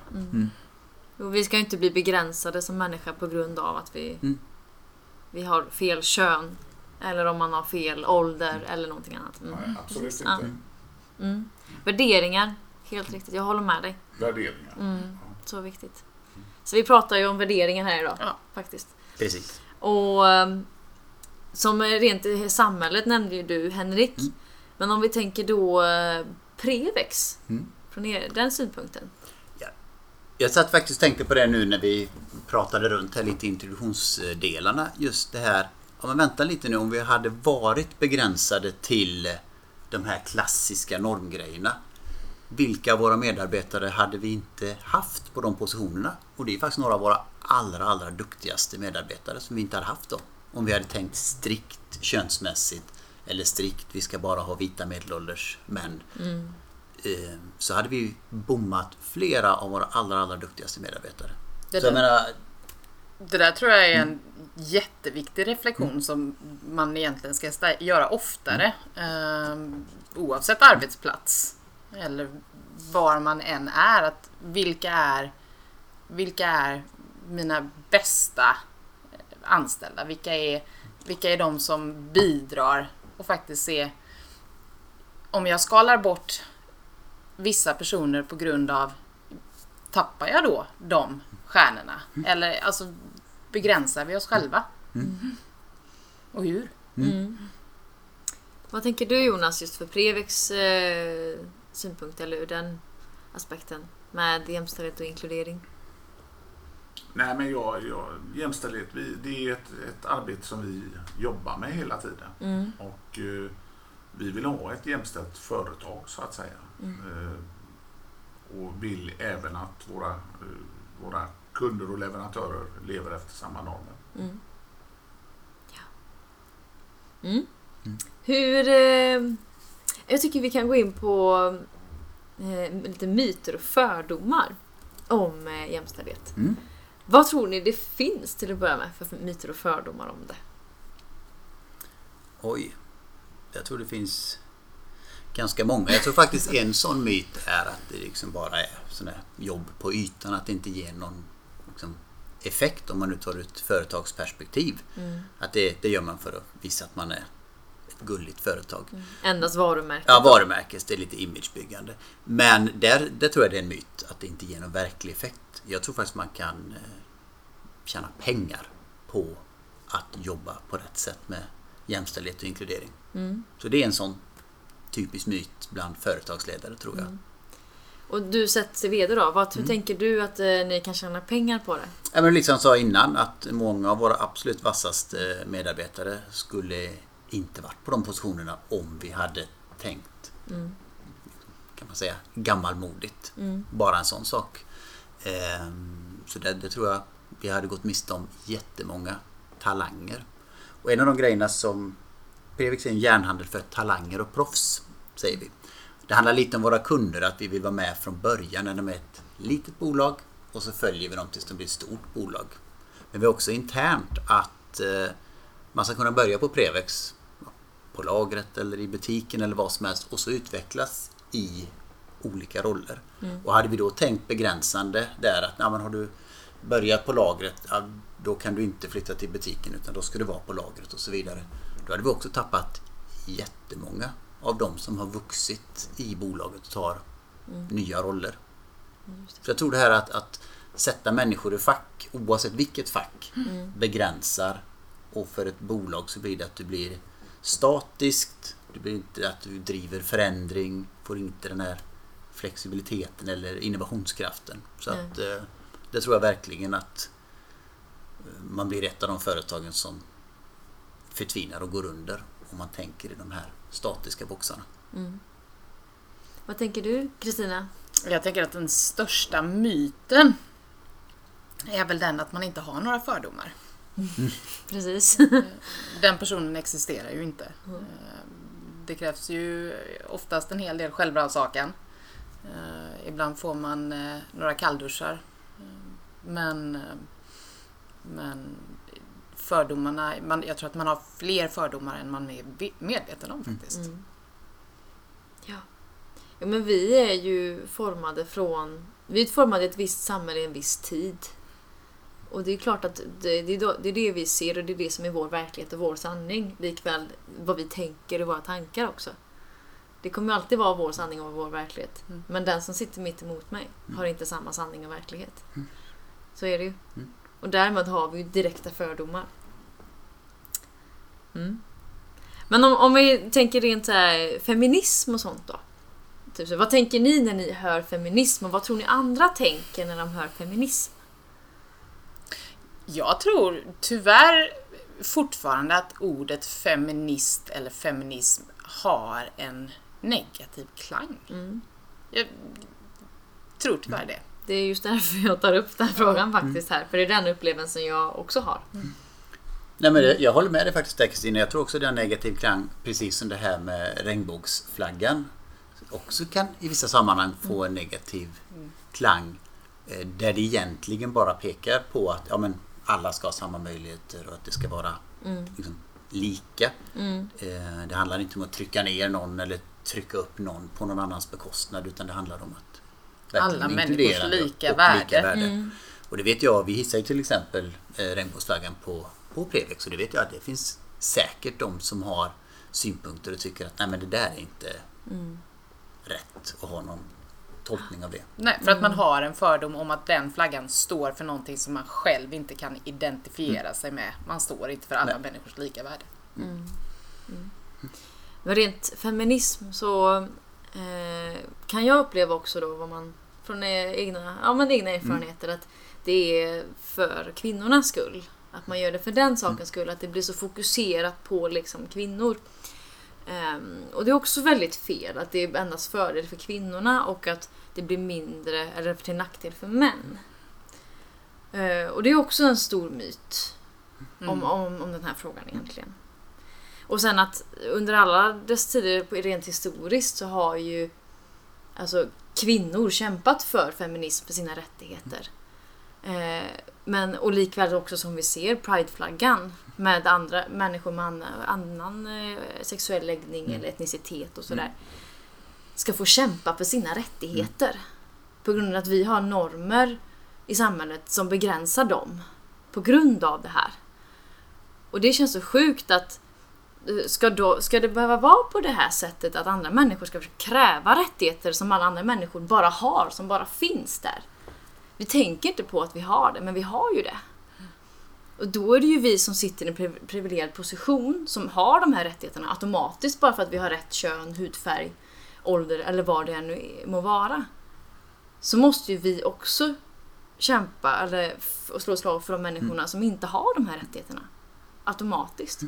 Och vi ska ju inte bli begränsade som människa på grund av att vi, Mm. vi har fel kön. Eller om man har fel ålder eller någonting annat. Mm. Nej, absolut precis. inte. Ja. Mm. Värderingar, helt riktigt. Jag håller med dig. Värderingar. Mm. Så viktigt. Så vi pratar ju om värderingar här idag. Ja. Faktiskt. Precis. Och ehm, som rent i samhället nämnde ju du Henrik. Men om vi tänker då eh, Prevex. Mm. Från er, den synpunkten. Jag satt faktiskt och tänkte på det nu när vi pratade runt här lite introduktionsdelarna. Just det här, ja men vänta lite nu om vi hade varit begränsade till de här klassiska normgrejerna. Vilka av våra medarbetare hade vi inte haft på de positionerna? Och det är faktiskt några av våra allra, allra duktigaste medarbetare som vi inte hade haft då. Om vi hade tänkt strikt könsmässigt eller strikt, vi ska bara ha vita medelålders män eh, så hade vi bommat flera av våra allra, allra duktigaste medarbetare. Det där- menar, Det där tror jag är en jätteviktig reflektion som man egentligen ska göra oftare. ehm, oavsett arbetsplats. Eller var man än är. Att vilka är, vilka är mina bästa anställda? Vilka är, vilka är de som bidrar? Och faktiskt se om jag skalar bort vissa personer på grund av tappar jag då de stjärnorna? Eller alltså begränsar vi oss själva? Och hur? Vad tänker du Jonas just för Prevex eh, synpunkt eller ur den aspekten med jämställdhet och inkludering? Nej, men jag, jag, jämställdhet, vi, det är ett, ett arbete som vi jobbar med hela tiden. Och eh, vi vill ha ett jämställt företag så att säga. Eh, och vill även att våra, eh, våra kunder och leverantörer lever efter samma normer. Hur... Eh, jag tycker vi kan gå in på eh, lite myter och fördomar om eh, jämställdhet. Mm. Vad tror ni det finns till att börja med för myter och fördomar om det? oj. Jag tror det finns ganska många. Jag tror faktiskt en sån myt är att det liksom bara är här jobb på ytan. Att det inte ger någon liksom, effekt om man nu tar ut företagsperspektiv. Att det, det gör man för att visa att man är gulligt företag. Endast varumärket? Ja, varumärkes, det är lite imagebyggande. Men där, där tror jag det är en myt att det inte ger någon verklig effekt. Jag tror faktiskt man kan eh, tjäna pengar på att jobba på rätt sätt med jämställdhet och inkludering. Så det är en sån typisk myt bland företagsledare tror jag. Och du sett till VD då, vad, hur Mm. tänker du att eh, ni kan tjäna pengar på det? Ja, men liksom sa innan att många av våra absolut vassaste medarbetare skulle inte varit på de positionerna om vi hade tänkt kan man säga gammalmodigt. Bara en sån sak. Ehm, Så det, det tror jag vi hade gått miste om jättemånga talanger. Och en av de grejerna som Previx är en järnhandel för talanger och proffs, säger vi. Det handlar lite om våra kunder, att vi vill vara med från början när de är ett litet bolag och så följer vi dem tills de blir ett stort bolag. Men vi har också internt att eh, man ska kunna börja på Prevex på lagret eller i butiken eller vad som helst och så utvecklas i olika roller. Och hade vi då tänkt begränsande där att men har du börjat på lagret, ja, då kan du inte flytta till butiken utan då ska du vara på lagret och så vidare. Då hade vi också tappat jättemånga av de som har vuxit i bolaget och tar nya roller. Så jag tror det här att, att sätta människor i fack, oavsett vilket fack, begränsar. Och för ett bolag så blir det att du blir statiskt, det blir inte att du driver förändring, får inte den här flexibiliteten eller innovationskraften. Så Nej. att eh, det tror jag verkligen att eh, man blir ett av de företagen som förtvinar och går under om man tänker i de här statiska boxarna. Vad tänker du Kristina? Jag tänker att den största myten är väl den att man inte har några fördomar. Precis. Den personen existerar ju inte. Eh, Det krävs ju oftast en hel del självrannsakan. Eh, Ibland får man eh, några kallduschar. Men, men fördomarna, man, jag tror att man har fler fördomar än man är ve- medveten om faktiskt. Mm. Ja. ja, men vi är ju formade från... Vi är formade i ett visst samhälle i en viss tid. Och det är klart att det, det, är det vi ser och det är det som är vår verklighet och vår sanning. Likväl vad vi tänker och våra tankar också. Det kommer alltid vara vår sanning och vår verklighet. Mm. Men den som sitter mitt emot mig har inte samma sanning och verklighet. Så är det ju. Mm. Och därmed har vi ju direkta fördomar. Mm. Men om, om vi tänker rent så här, feminism och sånt då? Typ så, vad tänker ni när ni hör feminism och vad tror ni andra tänker när de hör feminism? Jag tror tyvärr fortfarande att ordet feminist eller feminism har en negativ klang. Mm. Jag tror tyvärr det. Det är just därför jag tar upp den här frågan faktiskt här. För det är den upplevelsen jag också har. Nej, men det, jag håller med dig faktiskt där Kristina. Jag tror också det har negativ klang. Precis som det här med regnbågsflaggan. Också kan i vissa sammanhang få en negativ klang. eh, Där det egentligen bara pekar på att ja, men alla ska ha samma möjligheter och att det ska vara liksom, lika. Eh, Det handlar inte om att trycka ner någon eller trycka upp någon på någon annans bekostnad utan det handlar om att Alla människors lika och värde. Och det vet jag, vi hissar ju till exempel eh, regnbågsflaggan på, på Prevex och det vet jag att det finns säkert de som har synpunkter och tycker att nej men det där är inte rätt att ha någon tolkning av det. Nej, för att man har en fördom om att den flaggan står för någonting som man själv inte kan identifiera sig med. Man står inte för alla Nej. människors lika värde. Men rent feminism så eh, kan jag uppleva också då vad man från eh, egna, ja, men egna erfarenheter att det är för kvinnornas skull. Att man gör det för den sakens skull. Att det blir så fokuserat på liksom kvinnor. Ehm, och det är också väldigt fel att det är endast fördel för kvinnorna och att det blir mindre eller till nackdel för män. Eh, och det är också en stor myt om, om, om den här frågan egentligen. Och sen att under alla dess tider, rent historiskt, så har ju alltså, kvinnor kämpat för feminism, för sina rättigheter. Eh, men, och likväl också som vi ser prideflaggan med andra människor med annan, annan eh, sexuell läggning eller etnicitet och sådär. Ska få kämpa för sina rättigheter. På grund av att vi har normer i samhället som begränsar dem. På grund av det här. Och det känns så sjukt att eh, Ska, då, ska det behöva vara på det här sättet att andra människor ska kräva rättigheter som alla andra människor bara har, som bara finns där? Vi tänker inte på att vi har det, men vi har ju det. Och då är det ju vi som sitter i en priv- privilegierad position som har de här rättigheterna automatiskt bara för att vi har rätt kön, hudfärg, ålder eller vad det än nu må vara. Så måste ju vi också kämpa eller och slå slag för de människorna som inte har de här rättigheterna. Automatiskt.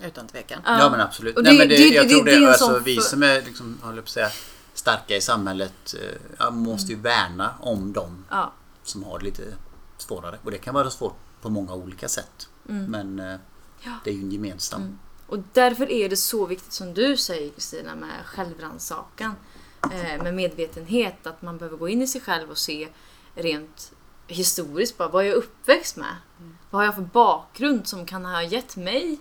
Utan tvekan. Ja, men absolut. Och Nej, det- men det, det- jag det- tror det det, är en alltså, vi som är liksom, håller på att säga, starka i samhället eh, ja, måste Mm. ju värna om dem Ja. som har det lite svårare. Och det kan vara svårt på många olika sätt. Mm. Men eh, det är ju en gemensam. Och därför är det så viktigt som du säger Kristina med självrannsakan. Eh, med medvetenhet att man behöver gå in i sig själv och se rent historiskt bara vad är jag uppväxt med? Vad har jag för bakgrund som kan ha gett mig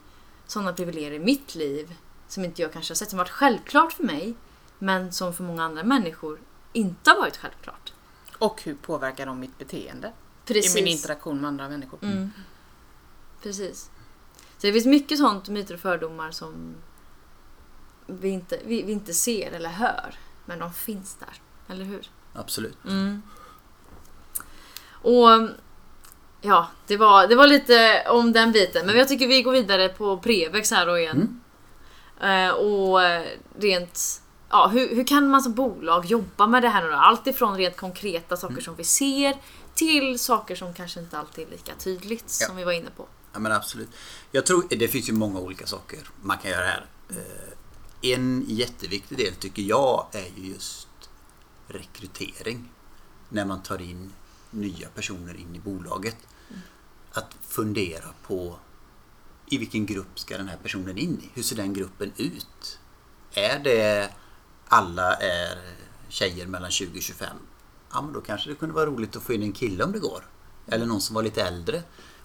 sådana privilegier i mitt liv som inte jag kanske har sett som varit självklart för mig men som för många andra människor inte har varit självklart. Och hur påverkar de mitt beteende Precis. i min interaktion med andra människor? Mm. Precis. Så det finns mycket sånt, myter och fördomar som vi inte, vi, vi inte ser eller hör. Men de finns där. Eller hur? Absolut. Mm. Och ja, det var, det var lite om den biten. Men jag tycker vi går vidare på Prevex här då igen. Eh, och rent... Ja, hur, hur kan man som bolag jobba med det här nu då? Allt ifrån rent konkreta saker som vi ser till saker som kanske inte alltid är lika tydligt Ja. som vi var inne på. Ja men absolut. Jag tror det finns ju många olika saker man kan göra här. Eh, En jätteviktig del tycker jag är ju just rekrytering. När man tar in nya personer in i bolaget. att fundera på i vilken grupp ska den här personen in i? Hur ser den gruppen ut? Är det alla är tjejer mellan 20 och 25? Ja, men då kanske det kunde vara roligt att få in en kille om det går. Eller någon som var lite äldre.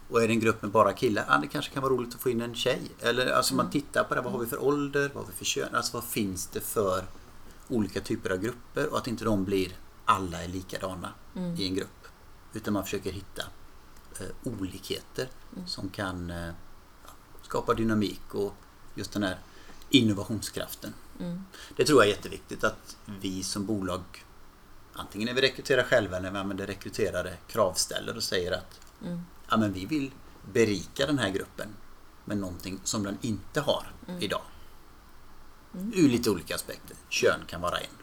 Och är det en grupp med bara killar, ja, det kanske kan vara roligt att få in en tjej. Eller alltså man tittar på det, vad har vi för ålder, vad har vi för kön, alltså vad finns det för olika typer av grupper och att inte de blir alla är likadana i en grupp. Utan man försöker hitta eh, olikheter som kan eh, skapa dynamik och just den här innovationskraften. Det tror jag är jätteviktigt att vi som bolag antingen när vi rekryterar själva eller när vi använder rekryterare kravställer och säger att ja, men vi vill berika den här gruppen med någonting som den inte har idag. Ur lite olika aspekter. Kön kan vara en.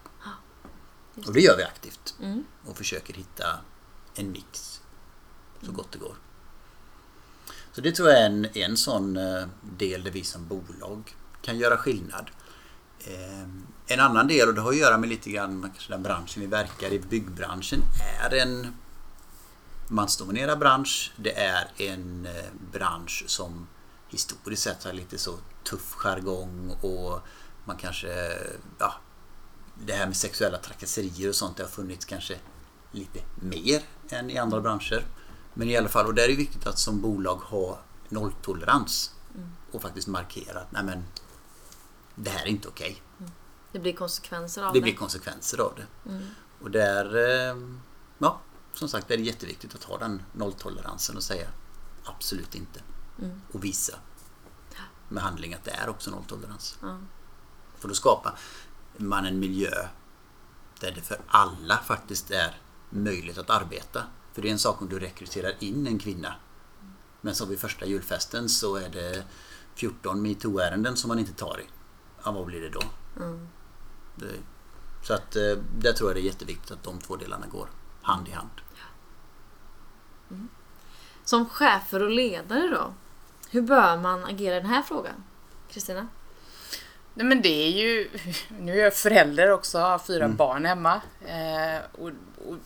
Och det gör vi aktivt. Och försöker hitta en mix så gott det går. Så det tror jag är en, en sån eh, del där vi som bolag kan göra skillnad. Eh, En annan del, och det har att göra med lite grann kanske den branschen vi verkar i, byggbranschen, är en mansdominerad bransch. Det är en eh, bransch som historiskt sett har lite så tuff jargong och man kanske, ja, det här med sexuella trakasserier och sånt det har funnits kanske lite mer än i andra branscher. Men i alla fall, och där är det viktigt att som bolag ha nolltolerans och faktiskt markera att nej men, det här är inte okej. Det blir konsekvenser av Det det. blir konsekvenser av det. Och där, eh, ja, som sagt, det är jätteviktigt att ha den nolltoleransen och säga absolut inte. Och visa med handling att det är också nolltolerans. För då skapar man en miljö där det för alla faktiskt är möjligt att arbeta. För det är en sak om du rekryterar in en kvinna. Men som vid första julfesten så är det 14 metoo-ärenden som man inte tar i. Ja, vad blir det då? Det, så att eh, där tror jag det är jätteviktigt att de två delarna går hand i hand. Som chefer och ledare då? Hur bör man agera i den här frågan? Kristina? Nej men det är ju, nu är jag förälder också, har fyra barn hemma. Eh, och, och,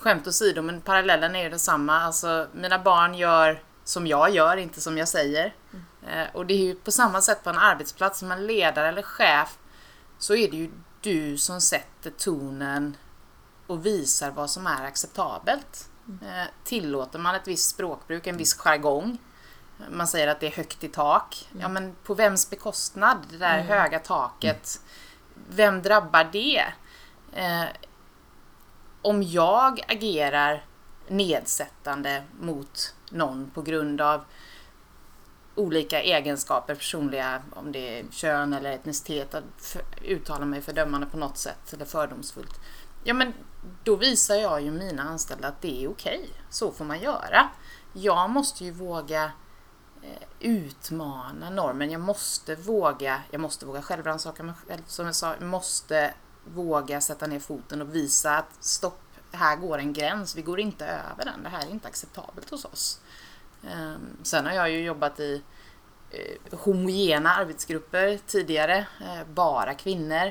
skämt åsido, men parallellen är ju densamma. Alltså, mina barn gör som jag gör, inte som jag säger. Eh, och det är ju på samma sätt på en arbetsplats, som en ledare eller chef, så är det ju du som sätter tonen och visar vad som är acceptabelt. Eh, tillåter man ett visst språkbruk, en viss jargong, man säger att det är högt i tak. Ja, men på vems bekostnad? Det där höga taket. Vem drabbar det? Eh, om jag agerar nedsättande mot någon på grund av olika egenskaper, personliga, om det är kön eller etnicitet, att för, uttala mig fördömande på något sätt eller fördomsfullt. Ja, men då visar jag ju mina anställda att det är okej. Så får man göra. Jag måste ju våga eh, utmana normen. Jag måste våga, jag måste våga självrannsaka mig själv, som jag sa, jag måste våga sätta ner foten och visa att stopp, här går en gräns, vi går inte över den, det här är inte acceptabelt hos oss. Ehm, Sen har jag ju jobbat i eh, homogena arbetsgrupper tidigare, eh, bara kvinnor.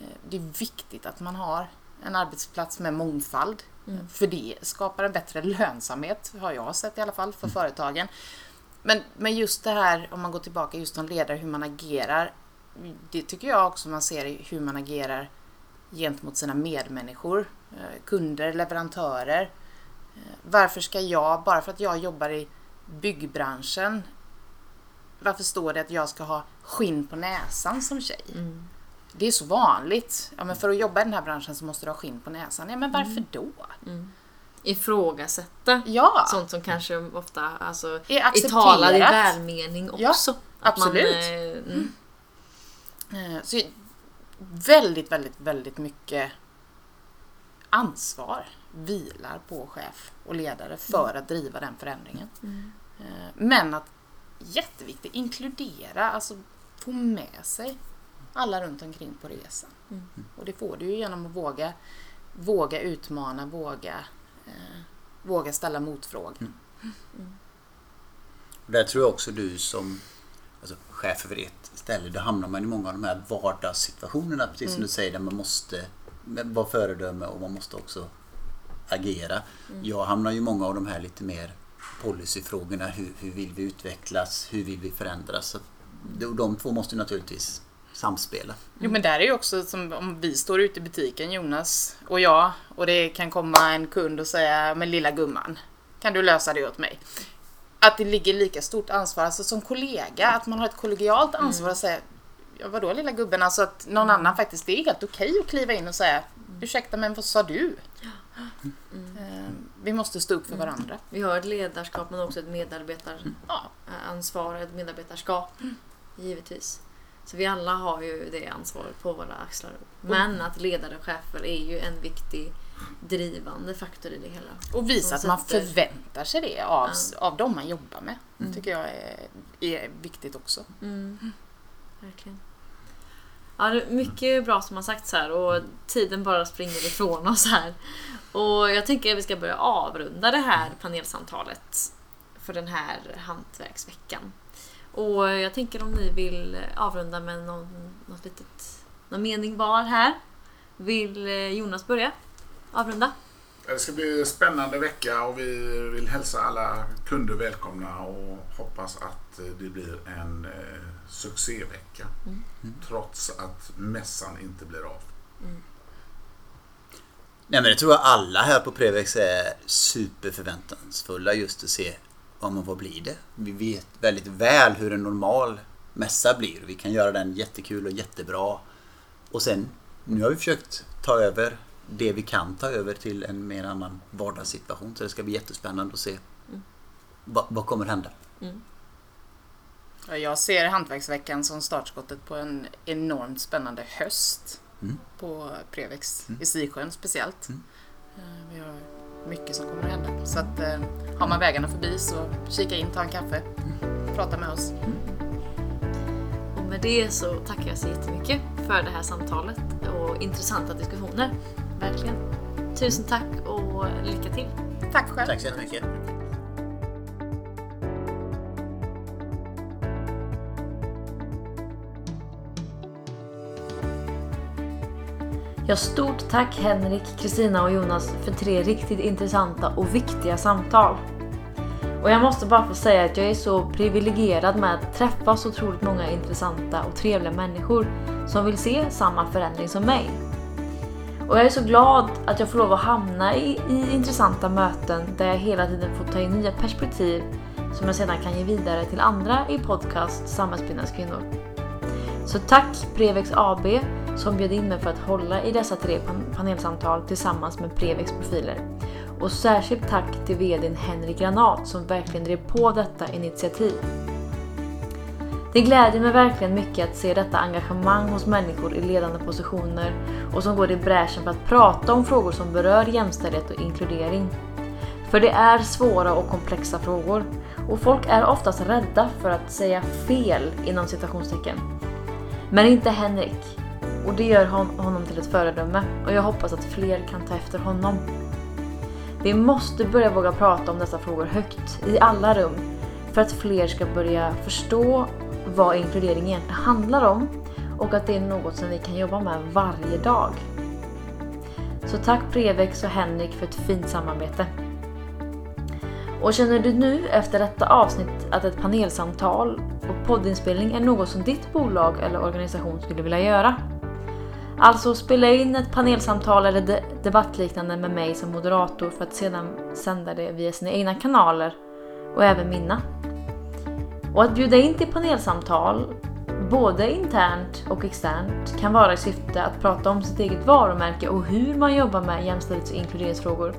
Eh, Det är viktigt att man har en arbetsplats med mångfald. För det skapar en bättre lönsamhet, har jag sett i alla fall, för företagen. Men, men just det här, om man går tillbaka just som ledare, hur man agerar. Det tycker jag också man ser i hur man agerar gentemot sina medmänniskor, eh, kunder, leverantörer. Varför ska jag, bara för att jag jobbar i byggbranschen, varför står det att jag ska ha skinn på näsan som tjej? Det är så vanligt. Ja, men för att jobba i den här branschen så måste du ha skinn på näsan. Ja, men varför då? Ifrågasätta Ja, sånt som kanske ofta alltså, Är är talad i välmening Ja, också. Man, absolut. eh, mm. Eh, Så väldigt, väldigt, väldigt mycket ansvar vilar på chef och ledare för att driva den förändringen. Eh, Men att jätteviktigt, inkludera, alltså få med sig alla runt omkring på resan. Och det får du ju genom att våga, våga utmana, våga, eh, våga ställa motfrågor. Och där tror jag också du som alltså, chef över ett ställe, då hamnar man i många av de här vardagssituationerna, precis som du säger, där man måste vara föredöme och man måste också agera. Jag hamnar ju i många av de här lite mer policyfrågorna. Hur, hur vill vi utvecklas? Hur vill vi förändras? Så de, de två måste naturligtvis samspela. Jo men där är ju också som om vi står ute i butiken Jonas och jag och det kan komma en kund och säga men lilla gumman kan du lösa det åt mig? Att det ligger lika stort ansvar, alltså som kollega, att man har ett kollegialt ansvar att säga ja, vadå lilla gubben, alltså att någon annan faktiskt, det är helt okej att kliva in och säga ursäkta men vad sa du? Vi måste stå upp för varandra. Vi har ett ledarskap men också ett medarbetaransvar, ett medarbetarskap. Givetvis. Så vi alla har ju det ansvaret på våra axlar. Men att ledare och chefer är ju en viktig drivande faktor i det hela. Och visa att man förväntar sig det av, Ja. av dem man jobbar med. tycker jag är, är viktigt också. Mm. Verkligen. Ja, mycket bra som har sagts här och tiden bara springer ifrån oss här. Och jag tänker att vi ska börja avrunda det här panelsamtalet för den här hantverksveckan. Och jag tänker om ni vill avrunda med någon, något litet, någon mening var här. Vill eh, Jonas börja avrunda? Det ska bli en spännande vecka och vi vill hälsa alla kunder välkomna och hoppas att det blir en eh, succévecka. Trots att mässan inte blir av. Nej men det tror jag alla här på Prevex är superförväntansfulla just att se ja, men vad blir det? Vi vet väldigt väl hur en normal mässa blir. Vi kan göra den jättekul och jättebra. Och sen, nu har vi försökt ta över det vi kan ta över till en mer annan vardagssituation. Så det ska bli jättespännande att se vad, vad kommer hända. Ja, Jag ser Hantverksveckan som startskottet på en enormt spännande höst Mm. på Prevex i Sisjön speciellt. Eh, Vi har mycket som kommer att hända. Så att, eh, har man vägarna förbi så kika in, ta en kaffe, prata med oss. Och med det så tackar jag så jättemycket för det här samtalet och intressanta diskussioner. Verkligen. Tusen tack och lycka till! Tack själv! Tack så jättemycket. Ja, stort tack Henrik, Kristina och Jonas för tre riktigt intressanta och viktiga samtal. Och jag måste bara få säga att jag är så privilegierad med att träffa så otroligt många intressanta och trevliga människor som vill se samma förändring som mig. Och jag är så glad att jag får lov att hamna i, i intressanta möten där jag hela tiden får ta in nya perspektiv som jag sedan kan ge vidare till andra i podcast Samhällsbyggnadskvinnor. Så tack Prevex AB som bjöd in mig för att hålla i dessa tre panelsamtal tillsammans med Prevex profiler. Och särskilt tack till VDn Henrik Granat som verkligen drev på detta initiativ. Det gläder mig verkligen mycket att se detta engagemang hos människor i ledande positioner och som går i bräschen för att prata om frågor som berör jämställdhet och inkludering. För det är svåra och komplexa frågor och folk är oftast rädda för att säga fel inom citationstecken. Men inte Henrik. Och det gör honom till ett föredöme och jag hoppas att fler kan ta efter honom. Vi måste börja våga prata om dessa frågor högt i alla rum för att fler ska börja förstå vad inkludering egentligen handlar om och att det är något som vi kan jobba med varje dag. Så tack Prevex och Henrik för ett fint samarbete. Och känner du nu efter detta avsnitt att ett panelsamtal och poddinspelning är något som ditt bolag eller organisation skulle vilja göra? Alltså spela in ett panelsamtal eller de- debattliknande med mig som moderator för att sedan sända det via sina egna kanaler och även mina. Och att bjuda in till panelsamtal, både internt och externt, kan vara i syfte att prata om sitt eget varumärke och hur man jobbar med jämställdhets och inkluderingsfrågor.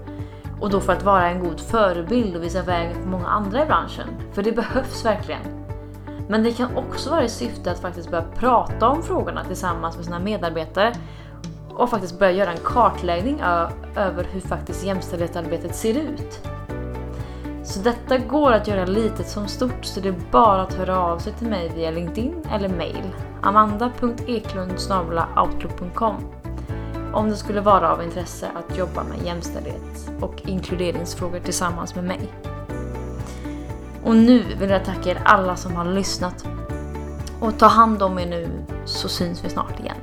Och då för att vara en god förebild och visa vägen för många andra i branschen. För det behövs verkligen. Men det kan också vara i syfte att faktiskt börja prata om frågorna tillsammans med sina medarbetare och faktiskt börja göra en kartläggning över hur faktiskt jämställdhetsarbetet ser ut. Så detta går att göra litet som stort så det är bara att höra av sig till mig via LinkedIn eller mail amanda.eklund.outlook.com om det skulle vara av intresse att jobba med jämställdhet och inkluderingsfrågor tillsammans med mig. Och nu vill jag tacka er alla som har lyssnat. Och ta hand om er nu så syns vi snart igen.